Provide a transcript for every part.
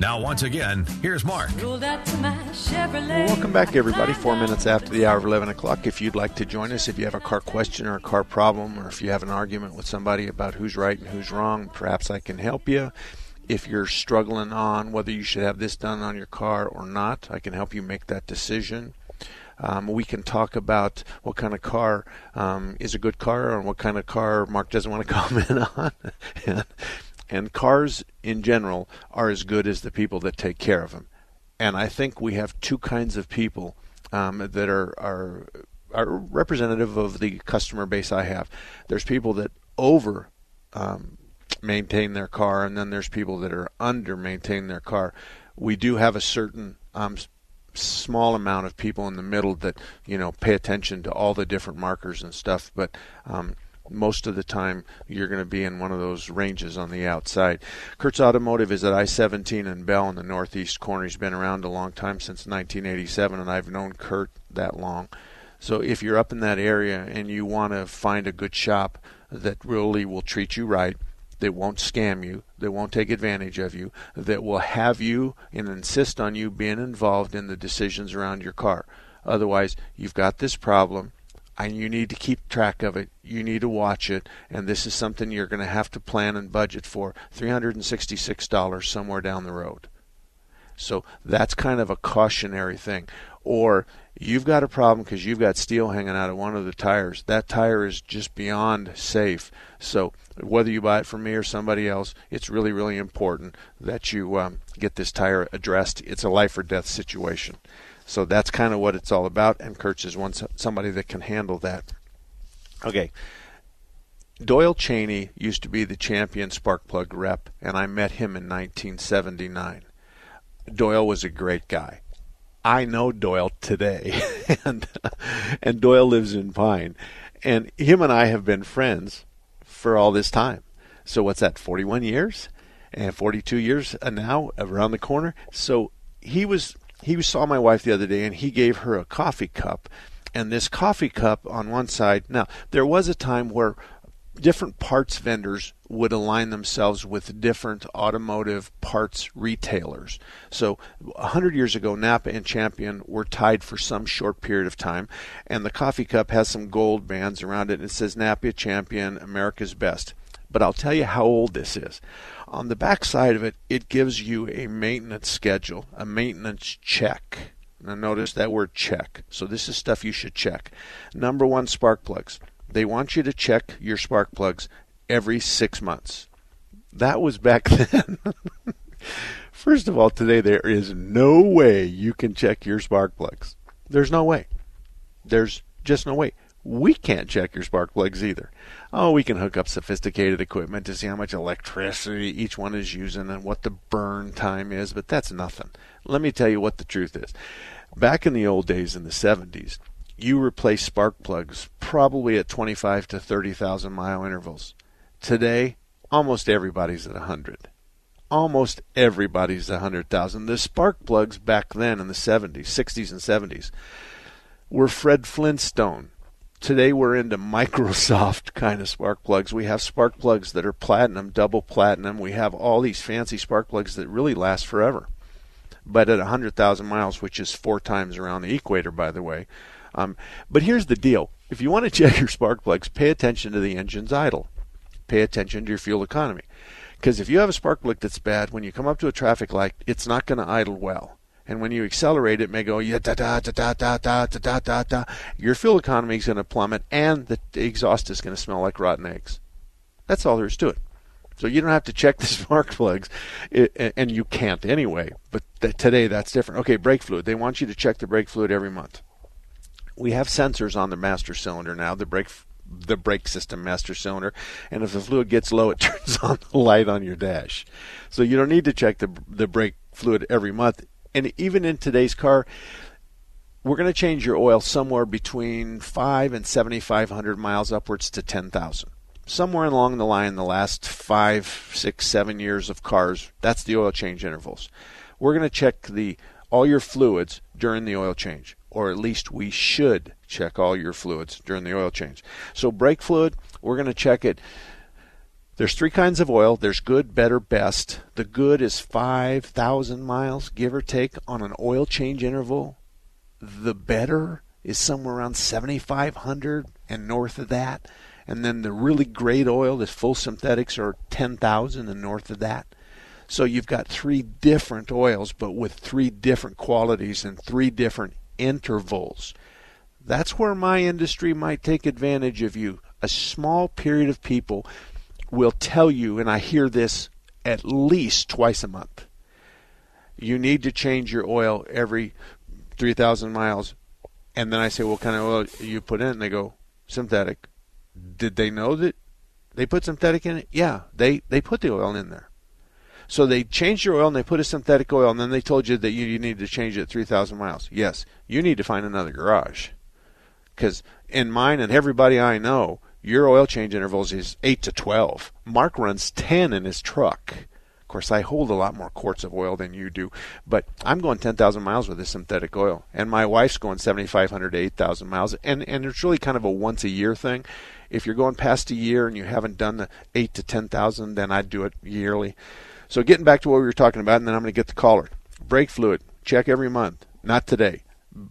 Now, once again, here's Mark. Welcome back, everybody. Four minutes after the hour of 11 o'clock. If you'd like to join us, if you have a car question or a car problem, or if you have an argument with somebody about who's right and who's wrong, perhaps I can help you. If you're struggling on whether you should have this done on your car or not, I can help you make that decision. Um, we can talk about what kind of car um, is a good car and what kind of car Mark doesn't want to comment on. And cars in general are as good as the people that take care of them. And I think we have two kinds of people um, that are, are are representative of the customer base I have. There's people that over um, maintain their car, and then there's people that are under maintain their car. We do have a certain um, small amount of people in the middle that you know pay attention to all the different markers and stuff, but um, most of the time you're going to be in one of those ranges on the outside. Kurtz Automotive is at I-17 and Bell in the northeast corner. He's been around a long time since 1987, and I've known Kurt that long. So if you're up in that area and you want to find a good shop that really will treat you right, that won't scam you, that won't take advantage of you, that will have you and insist on you being involved in the decisions around your car. Otherwise, you've got this problem and you need to keep track of it. You need to watch it, and this is something you're going to have to plan and budget for $366 somewhere down the road. So that's kind of a cautionary thing. Or you've got a problem because you've got steel hanging out of one of the tires. That tire is just beyond safe. So whether you buy it from me or somebody else, it's really, really important that you um, get this tire addressed. It's a life or death situation. So that's kind of what it's all about, and Kurtz is one somebody that can handle that. Okay. Doyle Cheney used to be the champion spark plug rep, and I met him in 1979. Doyle was a great guy. I know Doyle today, and and Doyle lives in Pine, and him and I have been friends for all this time. So what's that? 41 years, and 42 years uh, now around the corner. So he was he saw my wife the other day and he gave her a coffee cup. And this coffee cup on one side, now, there was a time where different parts vendors would align themselves with different automotive parts retailers. So, 100 years ago, Napa and Champion were tied for some short period of time, and the coffee cup has some gold bands around it, and it says Napa Champion, America's Best. But I'll tell you how old this is. On the back side of it, it gives you a maintenance schedule, a maintenance check. Now notice that word check. So this is stuff you should check. Number one, spark plugs. They want you to check your spark plugs every six months. That was back then. First of all, today there is no way you can check your spark plugs. There's no way. There's just no way. We can't check your spark plugs either oh, we can hook up sophisticated equipment to see how much electricity each one is using and what the burn time is, but that's nothing. Let me tell you what the truth is. Back in the old days in the 70s, you replace spark plugs probably at 25 to 30,000 mile intervals. Today, almost everybody's at 100. Almost everybody's 100,000. The spark plugs back then in the 70s, 60s, and 70s were Fred Flintstone today we're into Microsoft kind of spark plugs. We have spark plugs that are platinum, double platinum. We have all these fancy spark plugs that really last forever. But at 100,000 miles, which is four times around the equator, by the way. Um, but here's the deal if you want to check your spark plugs, pay attention to the engine's idle, pay attention to your fuel economy. Because if you have a spark plug that's bad, when you come up to a traffic light, it's not going to idle well. And when you accelerate, it may go da da da da da da da da da. Your fuel economy is going to plummet, and the exhaust is going to smell like rotten eggs. That's all there is to it. So you don't have to check the spark plugs, and you can't anyway. But today that's different. Okay, brake fluid. They want you to check the brake fluid every month. We have sensors on the master cylinder now. The brake the brake system master cylinder, and if the fluid gets low, it turns on the light on your dash. So you don't need to check the the brake fluid every month. And even in today's car, we're going to change your oil somewhere between five and seventy five hundred miles upwards to ten thousand somewhere along the line, the last five, six, seven years of cars, that's the oil change intervals. We're going to check the all your fluids during the oil change, or at least we should check all your fluids during the oil change. So brake fluid, we're going to check it. There's three kinds of oil. There's good, better, best. The good is 5,000 miles, give or take, on an oil change interval. The better is somewhere around 7,500 and north of that and then the really great oil, the full synthetics, are 10,000 and north of that. So you've got three different oils, but with three different qualities and three different intervals. That's where my industry might take advantage of you. A small period of people will tell you, and I hear this at least twice a month. You need to change your oil every 3,000 miles. And then I say, What kind of oil you put in? And they go, Synthetic did they know that they put synthetic in it? Yeah, they they put the oil in there. So they changed your oil and they put a synthetic oil, and then they told you that you, you need to change it 3,000 miles. Yes, you need to find another garage. Because in mine and everybody I know, your oil change intervals is 8 to 12. Mark runs 10 in his truck. Of course, I hold a lot more quarts of oil than you do, but I'm going 10,000 miles with this synthetic oil, and my wife's going 7,500 to 8,000 miles, and and it's really kind of a once a year thing. If you're going past a year and you haven't done the eight to 10,000, then I'd do it yearly. So getting back to what we were talking about, and then I'm going to get the caller. Brake fluid, check every month. Not today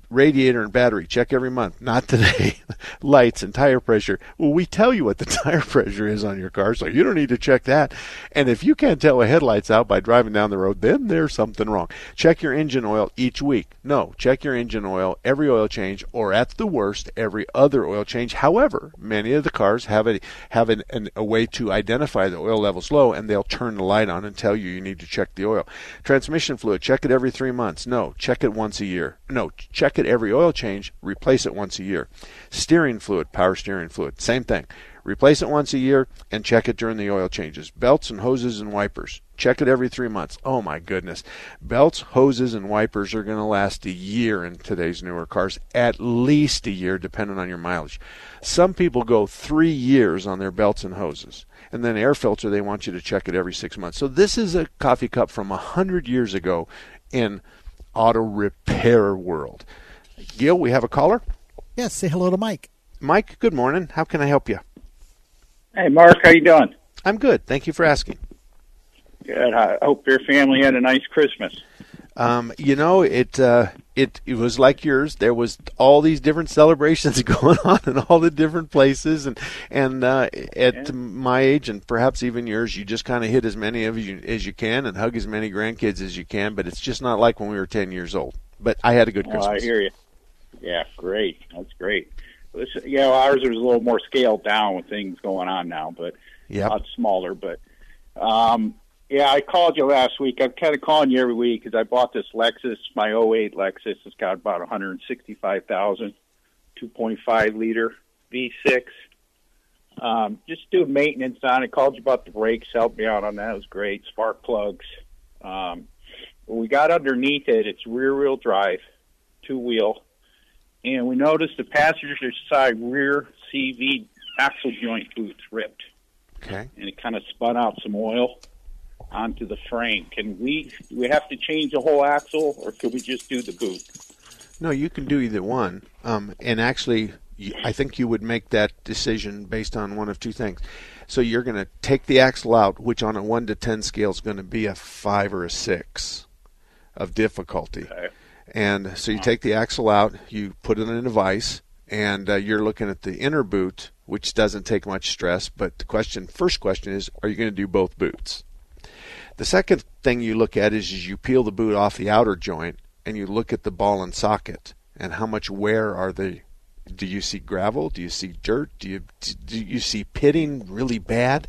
radiator and battery check every month. Not today. Lights and tire pressure. Well we tell you what the tire pressure is on your car so you don't need to check that. And if you can't tell a headlights out by driving down the road then there's something wrong. Check your engine oil each week. No check your engine oil every oil change or at the worst every other oil change. However many of the cars have a have an, an, a way to identify the oil levels low and they'll turn the light on and tell you you need to check the oil. Transmission fluid check it every three months. No check it once a year. No check it every oil change, replace it once a year. Steering fluid, power steering fluid, same thing. Replace it once a year and check it during the oil changes. Belts and hoses and wipers. Check it every three months. Oh my goodness. Belts, hoses, and wipers are going to last a year in today's newer cars, at least a year, depending on your mileage. Some people go three years on their belts and hoses. And then air filter, they want you to check it every six months. So this is a coffee cup from a hundred years ago in auto repair world. Gil, we have a caller. Yes, say hello to Mike. Mike, good morning. How can I help you? Hey, Mark, how you doing? I'm good. Thank you for asking. Good. I hope your family had a nice Christmas. Um, you know, it uh, it it was like yours. There was all these different celebrations going on in all the different places, and and uh, at yeah. my age and perhaps even yours, you just kind of hit as many of you as you can and hug as many grandkids as you can. But it's just not like when we were ten years old. But I had a good Christmas. Oh, I hear you. Yeah, great. That's great. Listen, you know, ours was a little more scaled down with things going on now, but yep. a lot smaller. But um, yeah, I called you last week. I'm kind of calling you every week because I bought this Lexus, my 08 Lexus. It's got about 165,000, 2.5 liter V6. Um, just do maintenance on it. Called you about the brakes. Helped me out on that. It was great. Spark plugs. Um, we got underneath it. It's rear wheel drive, two wheel, and we noticed the passenger side rear CV axle joint boots ripped. Okay. And it kind of spun out some oil onto the frame. Can we do we have to change the whole axle, or could we just do the boot? No, you can do either one. Um, and actually, I think you would make that decision based on one of two things. So you're going to take the axle out, which on a one to ten scale is going to be a five or a six of difficulty. Okay. And so you take the axle out, you put it in a vise, and uh, you're looking at the inner boot, which doesn't take much stress. But the question, first question is, are you going to do both boots? The second thing you look at is, is you peel the boot off the outer joint and you look at the ball and socket and how much wear are they. Do you see gravel? Do you see dirt? Do you do you see pitting really bad?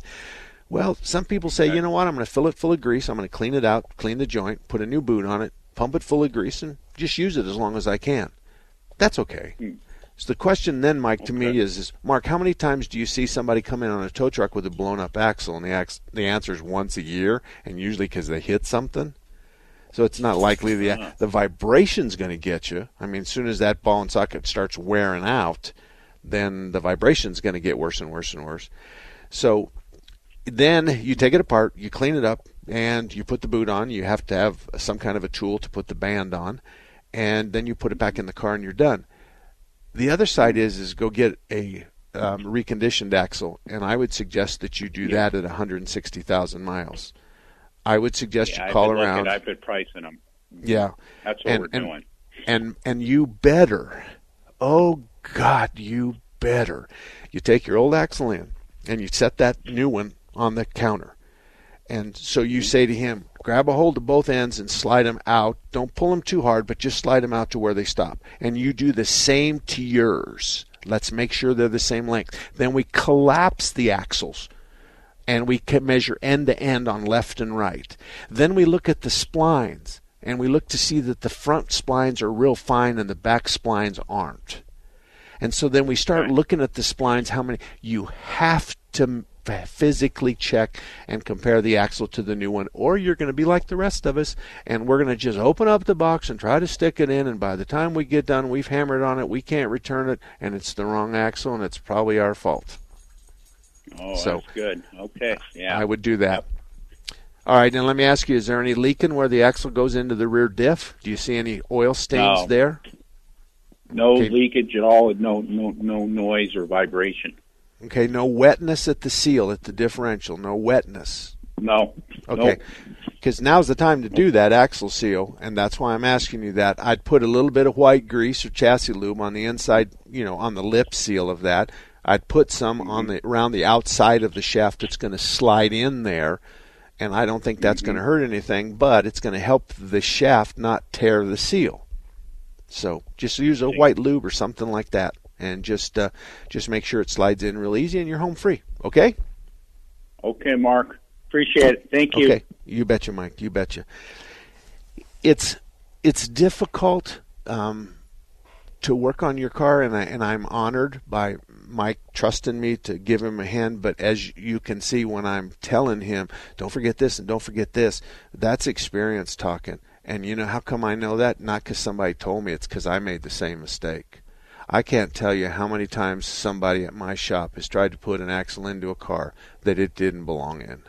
Well some people say you know what i'm going to fill it full of grease. I'm going to clean it out clean the joint put a new boot on it pump it full of grease and just use it as long as i can. That's okay hmm. So the question then mike to me is, is mark how many times do you see somebody come in on a tow truck with a blown up axle and the, ax- the answer is once a year and usually because they hit something so it's not likely the uh-huh. the vibration's going to get you. I mean, as soon as that ball and socket starts wearing out, then the vibration's going to get worse and worse and worse. So then you take it apart, you clean it up, and you put the boot on. You have to have some kind of a tool to put the band on, and then you put it back in the car and you're done. The other side is is go get a um, reconditioned axle, and I would suggest that you do that at 160,000 miles. I would suggest Yeah, you I've call been around. Looking, I've been pricing them. Yeah. That's what and, we're and, doing. And and you better, oh God, you better, you take your old axle in and you set that new one on the counter, and so you say to him, grab a hold of both ends and slide them out. Don't pull them too hard, but just slide them out to where they stop. And you do the same to yours. Let's make sure they're the same length. Then we collapse the axles and we can measure end to end on left and right. Then we look at the splines and we look to see that the front splines are real fine and the back splines aren't. And so then we start looking at the splines, how many you have to physically check and compare the axle to the new one, or you're going to be like the rest of us, and we're going to just open up the box and try to stick it in, and by the time we get done, we've hammered on it, we can't return it, and it's the wrong axle, and it's probably our fault. Oh, So- that's good. Okay, yeah. I would do that. All right, now let me ask you: Is there any leaking where the axle goes into the rear diff? Do you see any oil stains No. there? no okay. leakage at all. No, no, no noise or vibration. Okay, no wetness at the seal at the differential. No wetness. No. Okay, Nope. because now's the time to do that axle seal, and that's why I'm asking you that. I'd put a little bit of white grease or chassis lube on the inside, you know, on the lip seal of that. I'd put some on mm-hmm. the around the outside of the shaft that's going to slide in there, and I don't think that's going to mm-hmm. hurt anything, but it's going to help the shaft not tear the seal. So just use a white lube or something like that, and just uh, just make sure it slides in real easy, and you're home free. Okay. Okay, Mark. Appreciate it. Thank you. Okay, you betcha, Mike. You betcha. It's it's difficult um, to work on your car, and I and I'm honored by Mike trusting me to give him a hand. But as you can see, when I'm telling him, don't forget this and don't forget this, that's experience talking. And you know how come I know that? Not because somebody told me. It's because I made the same mistake. I can't tell you how many times somebody at my shop has tried to put an axle into a car that it didn't belong in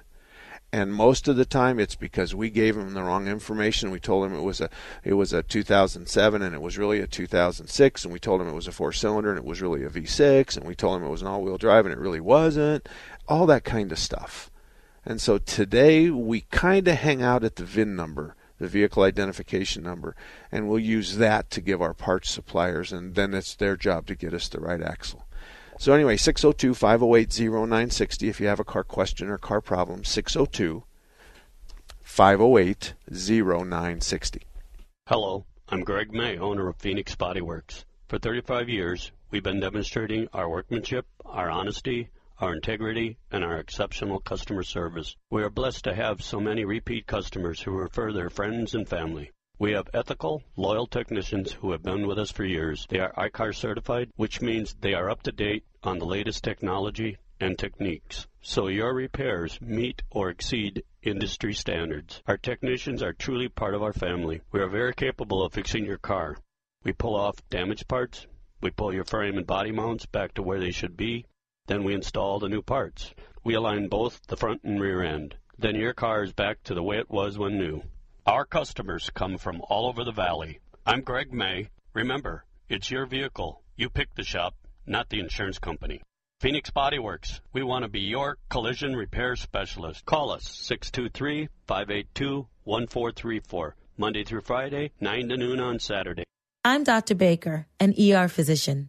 and most of the time it's because we gave them the wrong information. We told them it was a it was a 2007 and it was really a 2006, and we told them it was a four cylinder and it was really a V6, and we told them it was an all wheel drive and it really wasn't. All that kind of stuff. And so today we kind of hang out at the VIN number, the vehicle identification number, and we'll use that to give our parts suppliers, and then it's their job to get us the right axle. So anyway, 602-508-0960 if you have a car question or car problem, 602-508-0960. Hello, I'm Greg May, owner of Phoenix Body Works. For 35 years, we've been demonstrating our workmanship, our honesty, our integrity, and our exceptional customer service. We are blessed to have so many repeat customers who refer their friends and family. We have ethical, loyal technicians who have been with us for years. They are ICAR certified, which means they are up to date on the latest technology and techniques. So your repairs meet or exceed industry standards. Our technicians are truly part of our family. We are very capable of fixing your car. We pull off damaged parts. We pull your frame and body mounts back to where they should be. Then we install the new parts. We align both the front and rear end. Then your car is back to the way it was when new. Our customers come from all over the valley. I'm Greg May. Remember, it's your vehicle. You pick the shop, not the insurance company. Phoenix Body Works. We want to be your collision repair specialist. Call us 623 582 1434. Monday through Friday, 9 to noon on Saturday. I'm Dr. Baker, an ER physician.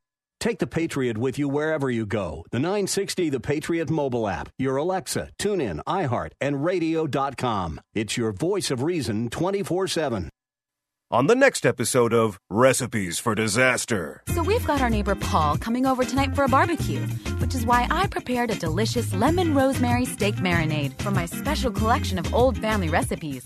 Take the Patriot with you wherever you go. The 960 The Patriot mobile app, your Alexa, TuneIn, iHeart, and radio.com. It's your voice of reason 24 7. On the next episode of Recipes for Disaster. So we've got our neighbor Paul coming over tonight for a barbecue, which is why I prepared a delicious lemon rosemary steak marinade from my special collection of old family recipes.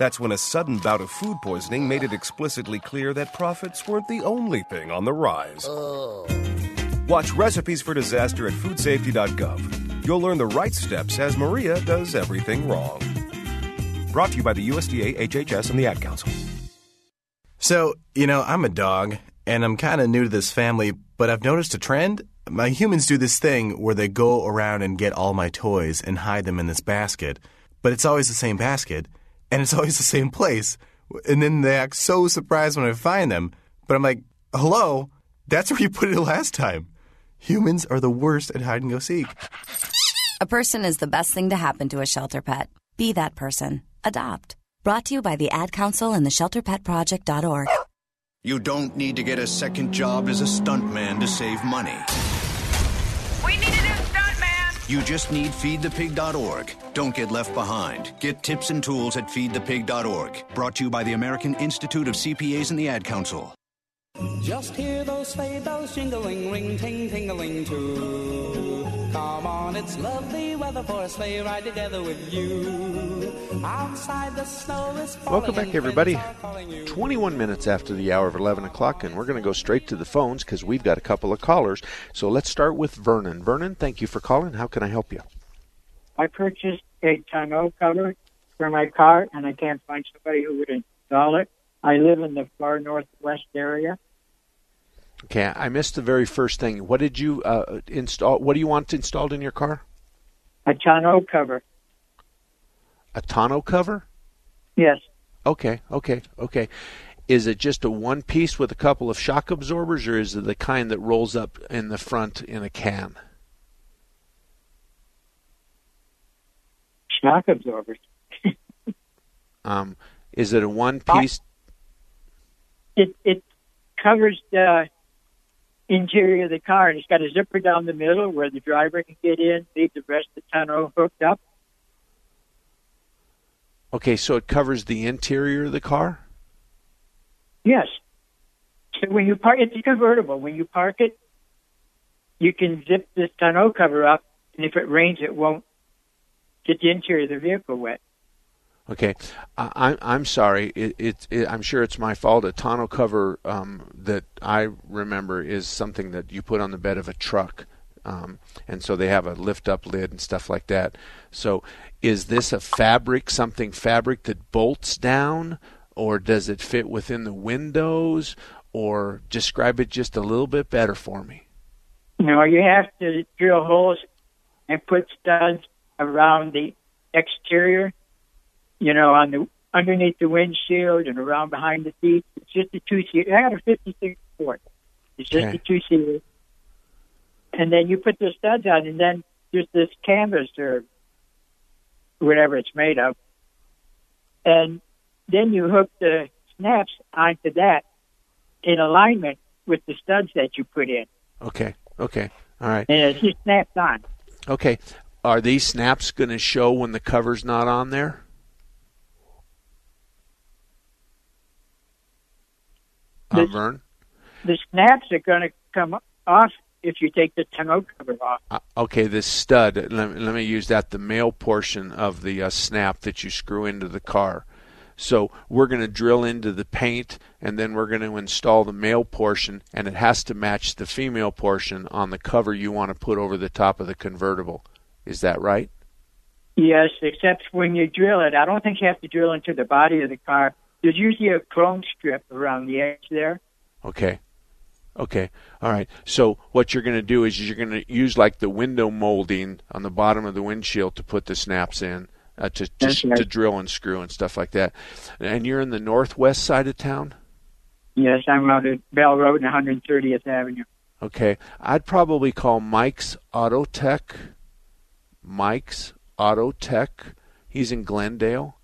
That's when a sudden bout of food poisoning made it explicitly clear that profits weren't the only thing on the rise. Oh. Watch Recipes for Disaster at foodsafety.gov. You'll learn the right steps as Maria does everything wrong. Brought to you by the USDA, HHS, and the Ad Council. So, you know, I'm a dog, and I'm kind of new to this family, but I've noticed a trend. My humans do this thing where they go around and get all my toys and hide them in this basket, but it's always the same basket, and it's always the same place. And then they act so surprised when I find them, but I'm like, hello, that's where you put it last time. Humans are the worst at hide and go seek. A person is the best thing to happen to a shelter pet. Be that person. Adopt. Brought to you by the Ad Council and the ShelterPetProject.org. You don't need to get a second job as a stuntman to save money. We need a new stuntman! You just need feedthepig.org. Don't get left behind. Get tips and tools at feedthepig.org. Brought to you by the American Institute of CPAs and the Ad Council. Just hear those sleigh bells jingling, ring, ting, tingling too. Come on, it's lovely weather for a sleigh ride together with you. Outside the snow is falling. Welcome back, everybody. 21 minutes after the hour of 11 o'clock, and we're going to go straight to the phones because we've got a couple of callers. So let's start with Vernon. Vernon, thank you for calling. How can I help you? I purchased a tonneau cover for my car, and I can't find somebody who would install it. I live in the far northwest area. Okay, I missed the very first thing. What did you uh, install? What do you want installed in your car? A tonneau cover. A tonneau cover? Yes. Okay, okay, okay. Is it just a one piece with a couple of shock absorbers, or is it the kind that rolls up in the front in a can? Shock absorbers. um, is it a one piece? It it covers the interior of the car, and it's got a zipper down the middle where the driver can get in, leave the rest of the tonneau hooked up. Okay, so it covers the interior of the car. Yes. So when you park, it's a convertible. When you park it, you can zip this tonneau cover up, and if it rains, it won't get the interior of the vehicle wet. Okay, I, I'm I'm sorry. It, it, it, I'm sure it's my fault. A tonneau cover um, that I remember is something that you put on the bed of a truck, um, and so they have a lift-up lid and stuff like that. So, is this a fabric, something fabric that bolts down, or does it fit within the windows? Or describe it just a little bit better for me. No, you have to drill holes and put studs around the exterior you know, on the underneath the windshield and around behind the seat. It's just a two seater. I got a 56 Ford. It's just Okay. a two seater. And then you put the studs on, and then there's this canvas or whatever it's made of. And then you hook the snaps onto that in alignment with the studs that you put in. Okay. Okay. All right. And it just snaps on. Okay. Are these snaps going to show when the cover's not on there? This- Vern? The snaps are going to come off if you take the tonneau cover off. Uh, okay, this stud. Let, let me use that. The male portion of the uh, snap that you screw into the car. So we're going to drill into the paint and then we're going to install the male portion and it has to match the female portion on the cover you want to put over the top of the convertible. Is that right? Yes, except when you drill it, I don't think you have to drill into the body of the car. There's usually a chrome strip around the edge there. Okay. Okay. All right. So what you're going to do is you're going to use like the window molding on the bottom of the windshield to put the snaps in, uh, to to, right. to drill and screw and stuff like that. And you're in the northwest side of town. Yes, I'm out at Bell Road and 130th Avenue. Okay. I'd probably call Mike's Auto Tech. Mike's Auto Tech. He's in Glendale.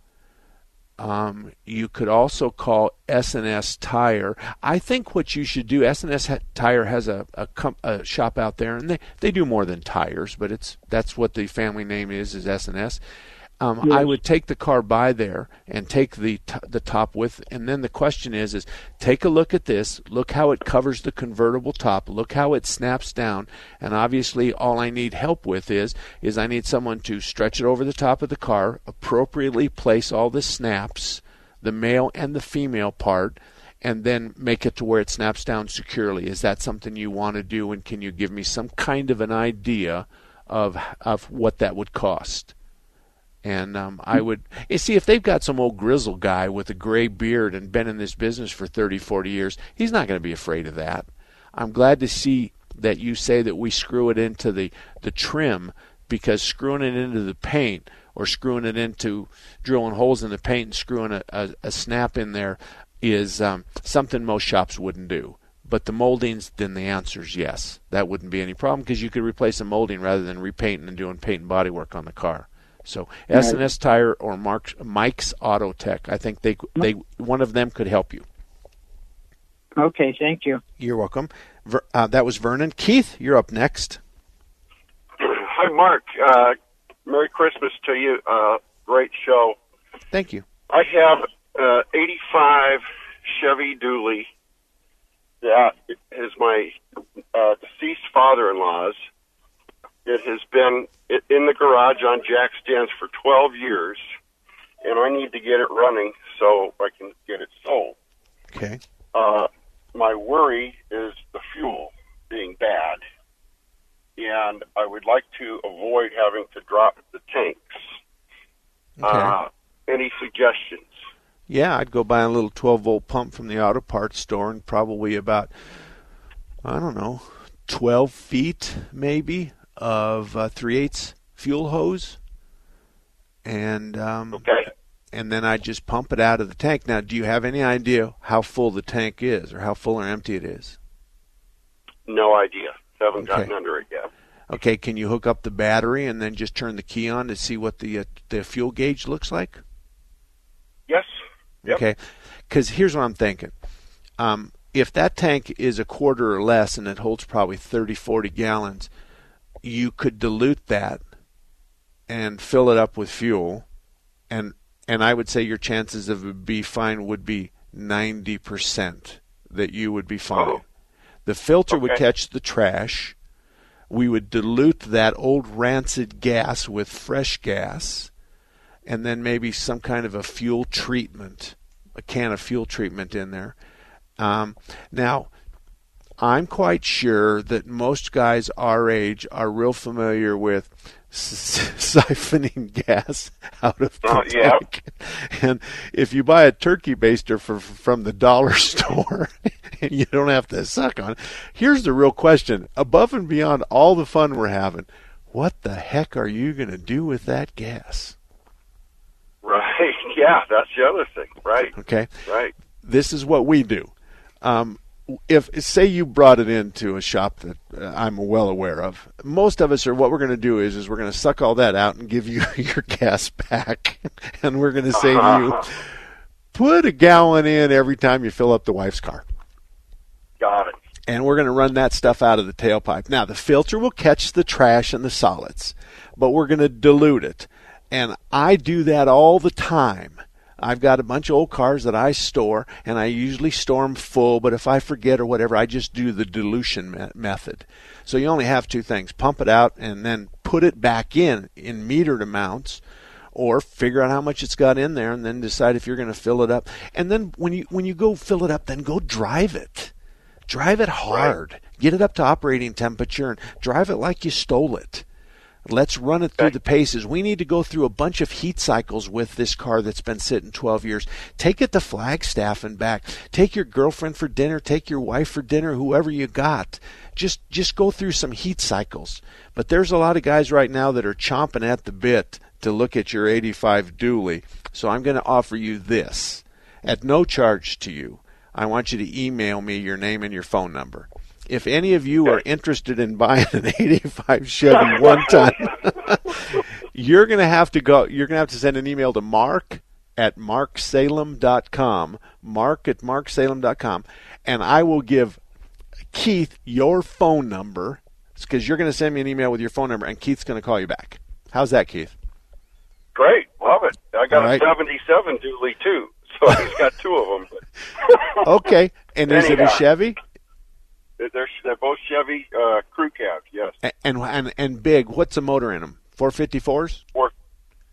Um, you could also call S&S Tire. I think what you should do, S&S Tire has a, a, com- a shop out there, and they, they do more than tires, but it's that's what the family name is is S&S. Um, I would take the car by there and take the t- the top with, and then the question is is take a look at this. Look how it covers the convertible top. Look how it snaps down. And obviously, all I need help with is is I need someone to stretch it over the top of the car, appropriately place all the snaps, the male and the female part, and then make it to where it snaps down securely. Is that something you want to do? And can you give me some kind of an idea of of what that would cost? And um, I would see if they've got some old grizzle guy with a gray beard and been in this business for 30, 40 years, he's not going to be afraid of that. I'm glad to see that you say that we screw it into the, the trim because screwing it into the paint or screwing it into drilling holes in the paint and screwing a, a, a snap in there is um, something most shops wouldn't do. But the moldings, then the answer is yes. That wouldn't be any problem because you could replace a molding rather than repainting and doing paint and body work on the car. So S and S Tire or Mark's, Mike's Auto Tech, I think they they one of them could help you. Okay, thank you. You're welcome. Ver, uh, that was Vernon. Keith, you're up next. Hi, Mark. Uh, Merry Christmas to you. Uh, great show. Thank you. I have uh, 85 Chevy dually that is my uh, deceased father-in-law's. It has been in the garage on jack stands for 12 years, and I need to get it running so I can get it sold. Okay. Uh, my worry is the fuel being bad, and I would like to avoid having to drop the tanks. Okay. Uh, any suggestions? Yeah, I'd go buy a little 12 volt pump from the auto parts store and probably about, I don't know, 12 feet maybe of uh, 3 eighths fuel hose. And um, okay. and then I just pump it out of the tank. Now, do you have any idea how full the tank is, or how full or empty it is? No idea. Haven't Okay. gotten under it yet. Okay, can you hook up the battery and then just turn the key on to see what the uh, the fuel gauge looks like? Yes. Yep. Okay, because here's what I'm thinking. Um, if that tank is a quarter or less and it holds probably 30, 40 gallons, you could dilute that and fill it up with fuel, and and I would say your chances of it be fine would be 90 percent that you would be fine. The filter would catch the trash. We would dilute that old rancid gas with fresh gas and then maybe some kind of a fuel treatment, a can of fuel treatment in there. Um, now, I'm quite sure that most guys our age are real familiar with s- siphoning gas out of the Oh, yeah. And if you buy a turkey baster for, from the dollar store, and you don't have to suck on it, here's the real question: above and beyond all the fun we're having, what the heck are you going to do with that gas? Right. Yeah, that's the other thing. Right. Okay. Right. this is what we do. Um, if say you brought it into a shop that uh, I'm well aware of, most of us are. What we're going to do is is we're going to suck all that out and give you your gas back, and we're going to say to you, put a gallon in every time you fill up the wife's car Got it. and we're going to run that stuff out of the tailpipe. Now, the filter will catch the trash and the solids, but we're going to dilute it. And I do that all the time. I've got a bunch of old cars that I store, and I usually store them full, but if I forget or whatever, I just do the dilution me- method. So you only have two things pump it out and then put it back in in metered amounts or figure out how much it's got in there and then decide if you're going to fill it up. And then when you when you go fill it up, then go drive it. Drive it hard. Right. Get it up to operating temperature and drive it like you stole it. Let's run it through the paces. We need to go through a bunch of heat cycles with this car that's been sitting 12 years. Take it to Flagstaff and back. Take your girlfriend for dinner, take your wife for dinner, whoever you got. Just just go through some heat cycles. But there's a lot of guys right now that are chomping at the bit to look at your 85 dually. So I'm going to offer you this at no charge to you. I want you to email me your name and your phone number. If any of you are interested in buying an 85 Chevy one ton, you're going to have to go, you're going to have to send an email to mark at marksalem.com, mark at marksalem.com, and I will give Keith your phone number because you're going to send me an email with your phone number, and Keith's going to call you back. How's that, Keith? Great, love it. I got right. a '77 dually too, so he's got two of them. okay, and is it a Chevy? They're they're both Chevy uh, crew cabs. Yes. And and and big. What's the motor in them? 454s. Four.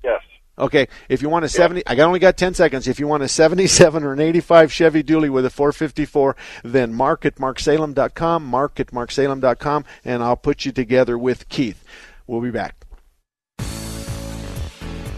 Yes. Okay, if you want a 70, I only got 10 seconds. If you want a 77 or an 85 Chevy Dually with a 454, then mark at marksalem.com, mark at marksalem.com, and I'll put you together with Keith. We'll be back.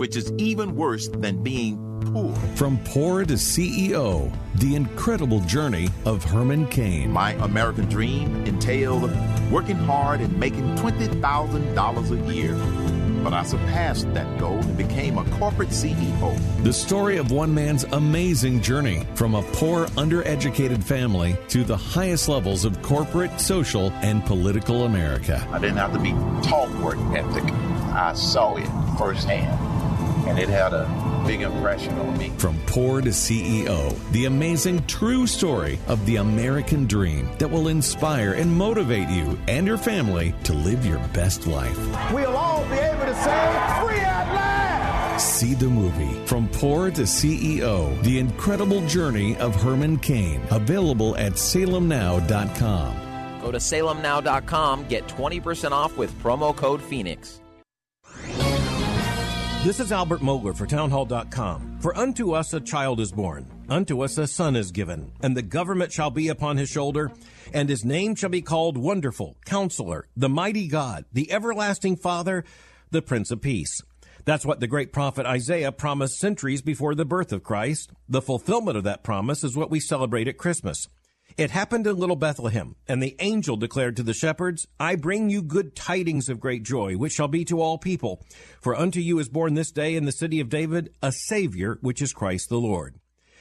which is even worse than being poor. From poor to CEO, the incredible journey of Herman Cain. My American dream entailed working hard and making $20,000 a year. But I surpassed that goal and became a corporate CEO. The story of one man's amazing journey from a poor, undereducated family to the highest levels of corporate, social, and political America. I didn't have to be taught work ethic. I saw it firsthand and it had a big impression on me. From poor to CEO, the amazing true story of the American dream that will inspire and motivate you and your family to live your best life. We'll all be able to say, Free at last! See the movie From Poor to CEO The Incredible Journey of Herman Cain, available at salemnow.com. Go to salemnow.com, get 20% off with promo code Phoenix. This is Albert Mohler for townhall.com. For unto us a child is born, unto us a son is given, and the government shall be upon his shoulder, and his name shall be called Wonderful, Counselor, the Mighty God, the Everlasting Father, the Prince of Peace. That's what the great prophet Isaiah promised centuries before the birth of Christ. The fulfillment of that promise is what we celebrate at Christmas. It happened in little Bethlehem, and the angel declared to the shepherds, I bring you good tidings of great joy, which shall be to all people. For unto you is born this day in the city of David a Savior, which is Christ the Lord.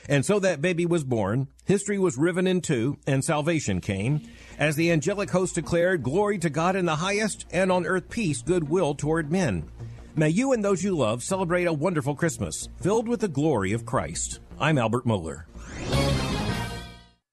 And so that baby was born, history was riven in two, and salvation came, as the angelic host declared, Glory to God in the highest, and on earth peace, goodwill toward men. May you and those you love celebrate a wonderful Christmas, filled with the glory of Christ. I'm Albert Mohler.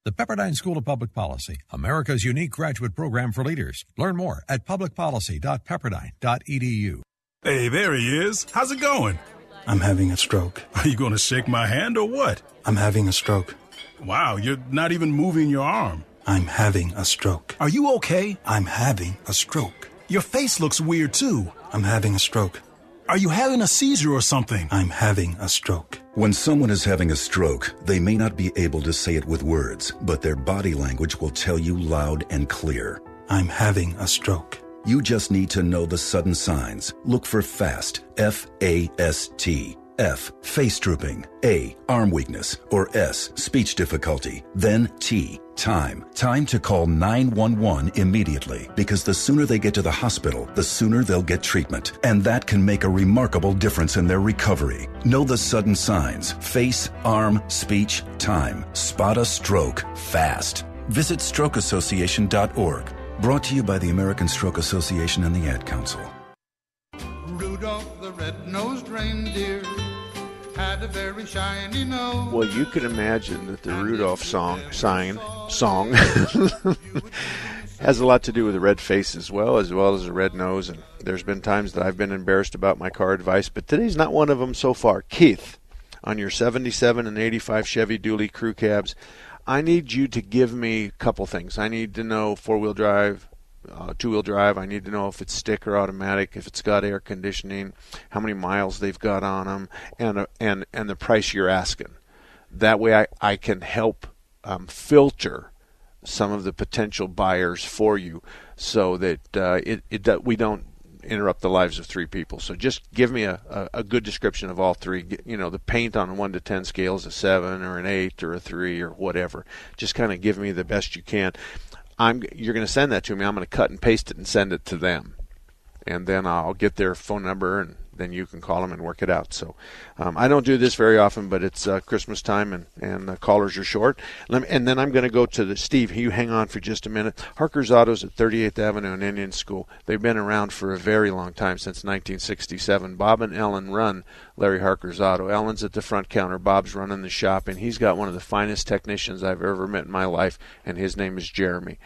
The Pepperdine School of Public Policy, America's unique graduate program for leaders. Learn more at publicpolicy.pepperdine.edu. Hey, there he is. How's it going? I'm having a stroke. Are you going to shake my hand or what? I'm having a stroke. Wow, you're not even moving your arm. I'm having a stroke. Are you okay? I'm having a stroke. Your face looks weird too. I'm having a stroke. Are you having a seizure or something? I'm having a stroke. When someone is having a stroke, they may not be able to say it with words, but their body language will tell you loud and clear. I'm having a stroke. You just need to know the sudden signs. Look for FAST, F A S T. F. Face drooping. A. Arm weakness. Or S. Speech difficulty. Then T. Time. Time to call 911 immediately because the sooner they get to the hospital, the sooner they'll get treatment. And that can make a remarkable difference in their recovery. Know the sudden signs face, arm, speech, time. Spot a stroke fast. Visit strokeassociation.org. Brought to you by the American Stroke Association and the Ad Council. Rudolph the red-nosed reindeer had a very shiny nose. Well, you can imagine that the Rudolph song sign song has a lot to do with the red face as well, as well as the red nose. And there's been times that I've been embarrassed about my car advice, but today's not one of them so far. Keith, on your 77 and 85 Chevy Dually crew cabs, I need you to give me a couple things. I need to know four-wheel drive, uh, two-wheel drive. I need to know if it's stick or automatic, if it's got air conditioning, how many miles they've got on them, and uh, and and the price you're asking. That way, I I can help um, filter some of the potential buyers for you, so that uh, it it that we don't interrupt the lives of three people. So just give me a, a, a, good description of all three. You know, the paint on a one to ten scale is a seven or an eight or a three or whatever. Just kind of give me the best you can. I'm you're going to send that to me. I'm going to cut and paste it and send it to them, and then I'll get their phone number and then you can call them and work it out. So um, I don't do this very often, but it's uh, Christmas time and and the callers are short. Me, and then I'm going to go to the Steve. You hang on for just a minute. Harker's Autos at 38th Avenue and Indian School. They've been around for a very long time since 1967. Bob and Ellen run Larry Harker's Auto. Ellen's at the front counter. Bob's running the shop, and he's got one of the finest technicians I've ever met in my life, and his name is Jeremy.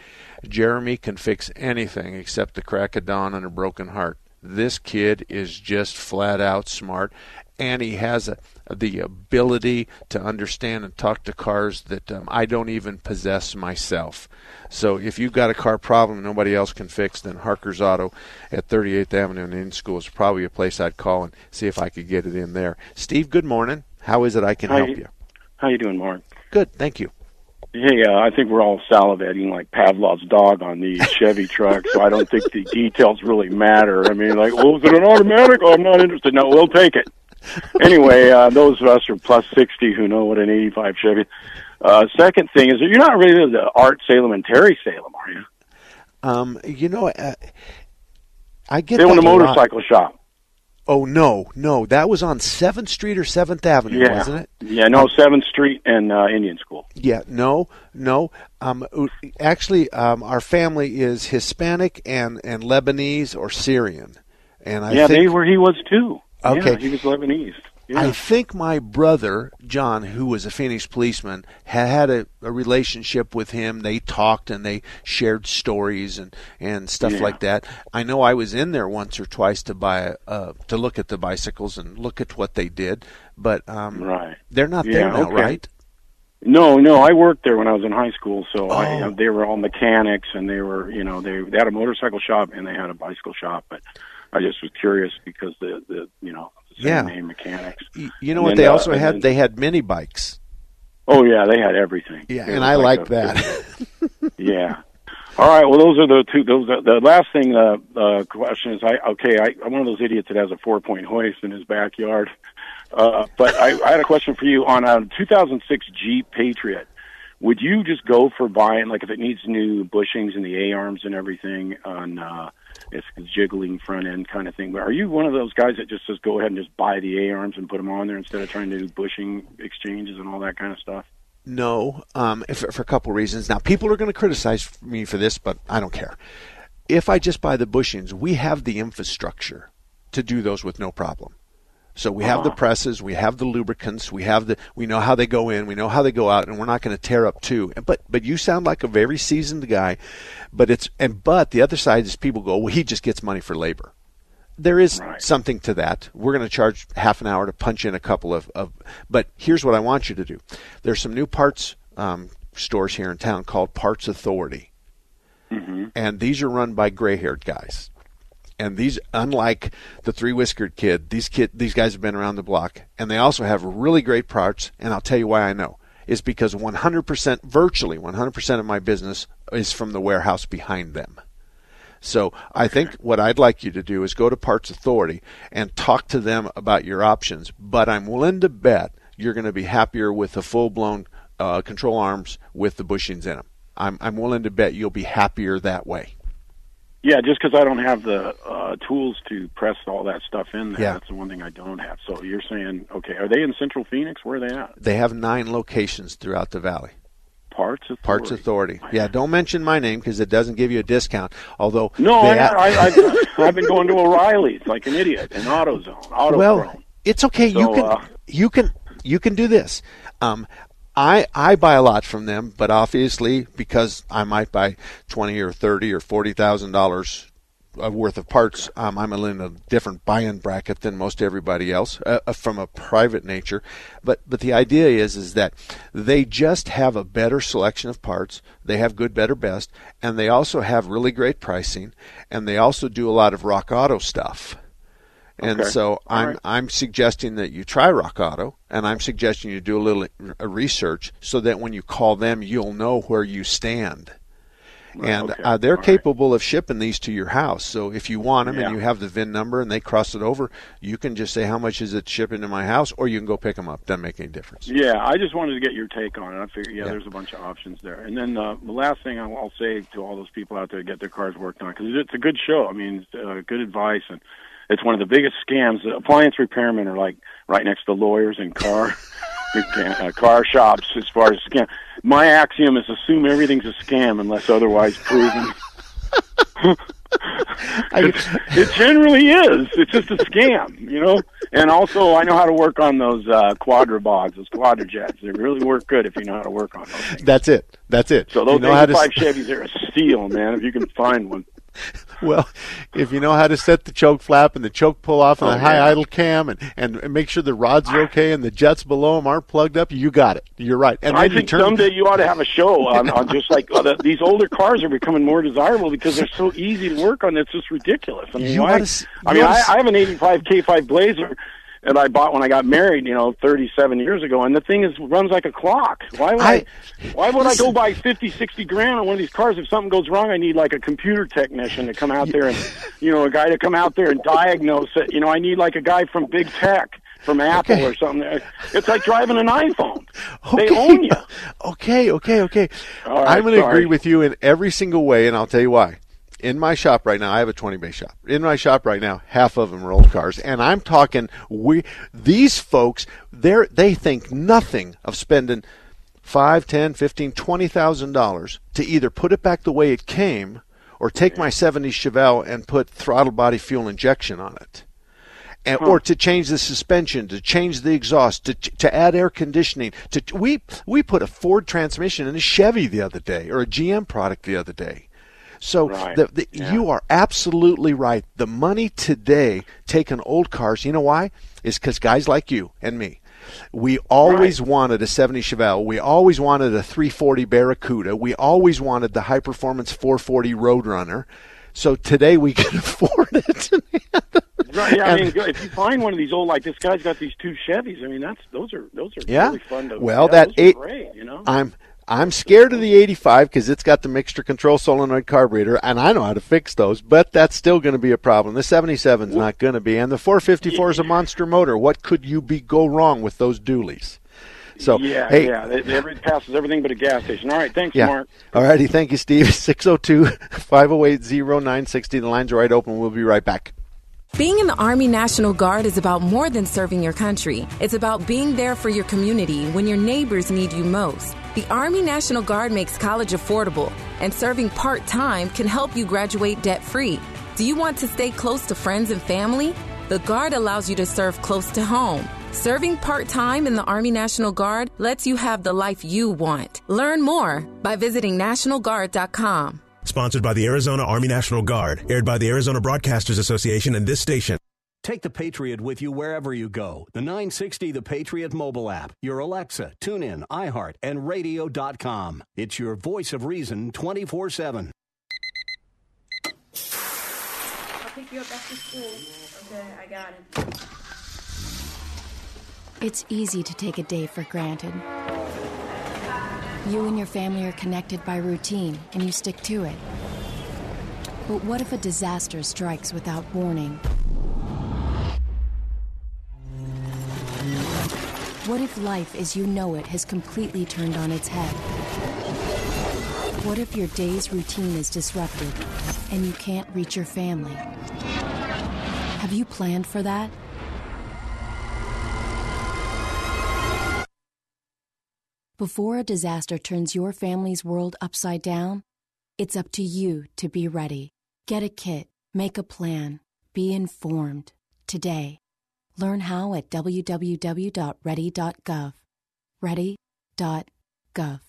Jeremy can fix anything except the crack of dawn and a broken heart. This kid is just flat out smart, and he has a, the ability to understand and talk to cars that um, I don't even possess myself. So if you've got a car problem nobody else can fix, then Harker's Auto at 38th Avenue and in School is probably a place I'd call and see if I could get it in there. Steve, good morning. How is it I can how help you, you? How you doing, Mark? Good, thank you. Hey, uh, I think we're all salivating like Pavlov's dog on the Chevy truck, so I don't think the details really matter. I mean, like, well, is it an automatic? Oh, I'm not interested. No, we'll take it. Anyway, uh, those of us who are plus 60 who know what an 85 Chevy. Uh, second thing is, that you're not really the Art Salem and Terry Salem, are you? Um, you know, uh, I get they own a motorcycle lot. shop. Oh no, no, that was on Seventh Street or Seventh Avenue, yeah. wasn't it? Yeah, no, Seventh Street and uh, Indian School. Yeah, no, no. Um, actually, um, our family is Hispanic and and Lebanese or Syrian, and I yeah, think, they were. He was too. Okay, yeah, he was Lebanese. Yeah. I think my brother John, who was a Phoenix policeman, had had a, a relationship with him. They talked and they shared stories and, and stuff Yeah. like that. I know I was in there once or twice to buy uh, to look at the bicycles and look at what they did, but um, Right. they're not Yeah, there now, okay. right? No, no, I worked there when I was in high school, so I, Oh. they were all mechanics, and they were, you know, they they had a motorcycle shop and they had a bicycle shop. But I just was curious because the the you know Yeah. name mechanics. You know And what they uh, also had? then- they had mini bikes. Oh yeah, they had everything. Yeah, and I like that. yeah. All right. Well, those are the two. Those are, the last thing. Uh, uh, question is, I okay. I, I'm one of those idiots that has a four point hoist in his backyard. Uh, but I, I had a question for you on a 2006 Jeep Patriot. Would you just go for buying, like, if it needs new bushings and the A arms and everything on uh, it's jiggling front end kind of thing? But are you one of those guys that just says go ahead and just buy the A arms and put them on there instead of trying to do bushing exchanges and all that kind of stuff? No, um, for, for a couple reasons. Now, people are going to criticize me for this, but I don't care. If I just buy the bushings, we have the infrastructure to do those with no problem. So we have the Uh-huh. presses, we have the lubricants, we have the we know how they go in, we know how they go out, and we're not going to tear up two. But but you sound like a very seasoned guy, but it's and but the other side is people go, well, he just gets money for labor. There is something to that. We're going to charge half an hour to punch in a couple of, of but here's what I want you to do. There's some new parts um, stores here in town called Parts Authority Mm-hmm. and these are run by gray-haired guys. And these, unlike the three whiskered kid, these kid, these guys have been around the block, and they also have really great parts. And I'll tell you why I know is because 100%, virtually 100% of my business is from the warehouse behind them. So I think what I'd like you to do is go to Parts Authority and talk to them about your options. But I'm willing to bet you're going to be happier with the full blown uh, control arms with the bushings in them. I'm, I'm willing to bet you'll be happier that way. Yeah, just because I don't have the uh, tools to press all that stuff in there. Yeah. That's the one thing I don't have. So you're saying, okay, are they in Central Phoenix? Where are they at? They have nine locations throughout the valley. Parts Authority. Parts Authority. Yeah, don't mention my name because it doesn't give you a discount. Although No, I, ha- I, I, I've been going to O'Reilly's like an idiot, and AutoZone, Auto well, it's okay. you can uh, you can you can do this. Um, I I buy a lot from them, but obviously because I might buy twenty or thirty or forty thousand dollars worth of parts, um, I'm in a different buy-in bracket than most everybody else uh, uh, from a private nature. But but the idea is is that they just have a better selection of parts. They have good, better, best, and they also have really great pricing, and they also do a lot of Rock Auto stuff. And Okay. so I'm right. I'm suggesting that you try Rock Auto, and I'm suggesting you do a little research so that when you call them, you'll know where you stand. and okay. uh, they're capable of shipping these to your house. So if you want them Yeah. and you have the VIN number and they cross it over, you can just say how much is it shipping to my house, or you can go pick them up. Doesn't make any difference. Yeah, I just wanted to get your take on it. I figured, yeah, Yeah. there's a bunch of options there. And then uh, the last thing I'll, I'll say to all those people out there get their cars worked on, because it's a good show. I mean, it's, uh, good advice, and it's one of the biggest scams. The appliance repairmen are like right next to lawyers and car uh, car shops as far as scam. My axiom is assume everything's a scam unless otherwise proven. it, it generally is. It's just a scam, you know. And also, I know how to work on those uh, quadrabogs, those quadrajets. They really work good if you know how to work on those. That's it. That's it. So those you know how to Chevys are a steal, man. If you can find one. well, if you know how to set the choke flap and the choke pull off and Oh, the high yeah. idle cam and, and make sure the rods are okay and the jets below them aren't plugged up, you got it. You're right. And I you think turn, someday you ought to have a show on, on just like uh, the, these older cars are becoming more desirable because they're so easy to work on. It's just ridiculous. I mean, You why? oughta s- I mean, oughta I, s- I have an '85 K5 Blazer that I bought when I got married, you know, 37 years ago, and the thing is runs like a clock. Why would I? why would I go buy 50, 60 grand on one of these cars? If something goes wrong, I need like a computer technician to come out there and, you know, a guy to come out there and diagnose it. You know, I need like a guy from big tech. From Apple or something. It's like driving an iPhone. They own you. Okay, okay, okay. Right, I'm going to agree with you in every single way, and I'll tell you why. In my shop right now, I have a 20 bay shop. In my shop right now, half of them are old cars, and I'm talking we these folks. They they think nothing of spending five, ten, fifteen, twenty thousand dollars to either put it back the way it came, or take my 70 Chevelle and put throttle body fuel injection on it and, or to change the suspension, to change the exhaust, to to add air conditioning. To we we put a Ford transmission in a Chevy the other day, or a GM product the other day. So Right. the, the, you are absolutely right. The money today taking old cars, you know why? Is because guys like you and me. We always wanted a 70 Chevelle. We always wanted a 340 Barracuda. We always wanted the high performance 440 Roadrunner. So today we can afford it. Right. Yeah, I mean, if you find one of these old, like this guy's got these two Chevys. I mean, that's those are those are Yeah. really fun to. well, yeah, that eight. great, you know. I'm I'm scared of the 85 because it's got the mixture control solenoid carburetor, and I know how to fix those. But that's still going to be a problem. The 77 is not going to be, and the 454 is a monster motor. What could you be go wrong with those dualies? So yeah, hey, yeah, it, it passes everything but a gas station. All right, thanks, yeah. Mark. All righty, thank you, Steve. 602-508-0960. The lines are right open. We'll be right back. Being in the Army National Guard is about more than serving your country. It's about being there for your community when your neighbors need you most. The Army National Guard makes college affordable, and serving part time can help you graduate debt free. Do you want to stay close to friends and family? The Guard allows you to serve close to home. Serving part time in the Army National Guard lets you have the life you want. Learn more by visiting NationalGuard.com. Sponsored by the Arizona Army National Guard, aired by the Arizona Broadcasters Association and this station. Take the Patriot with you wherever you go. The 960 The Patriot mobile app, your Alexa, TuneIn, iHeart, and radio.com. It's your voice of reason 24 7. I'll pick you up after school. Okay, I got it. It's easy to take a day for granted. You and your family are connected by routine, and you stick to it. But what if a disaster strikes without warning? What if life as you know it has completely turned on its head? What if your day's routine is disrupted and you can't reach your family? Have you planned for that? Before a disaster turns your family's world upside down, it's up to you to be ready. Get a kit, make a plan, be informed today. Learn how at www.ready.gov. Ready.gov.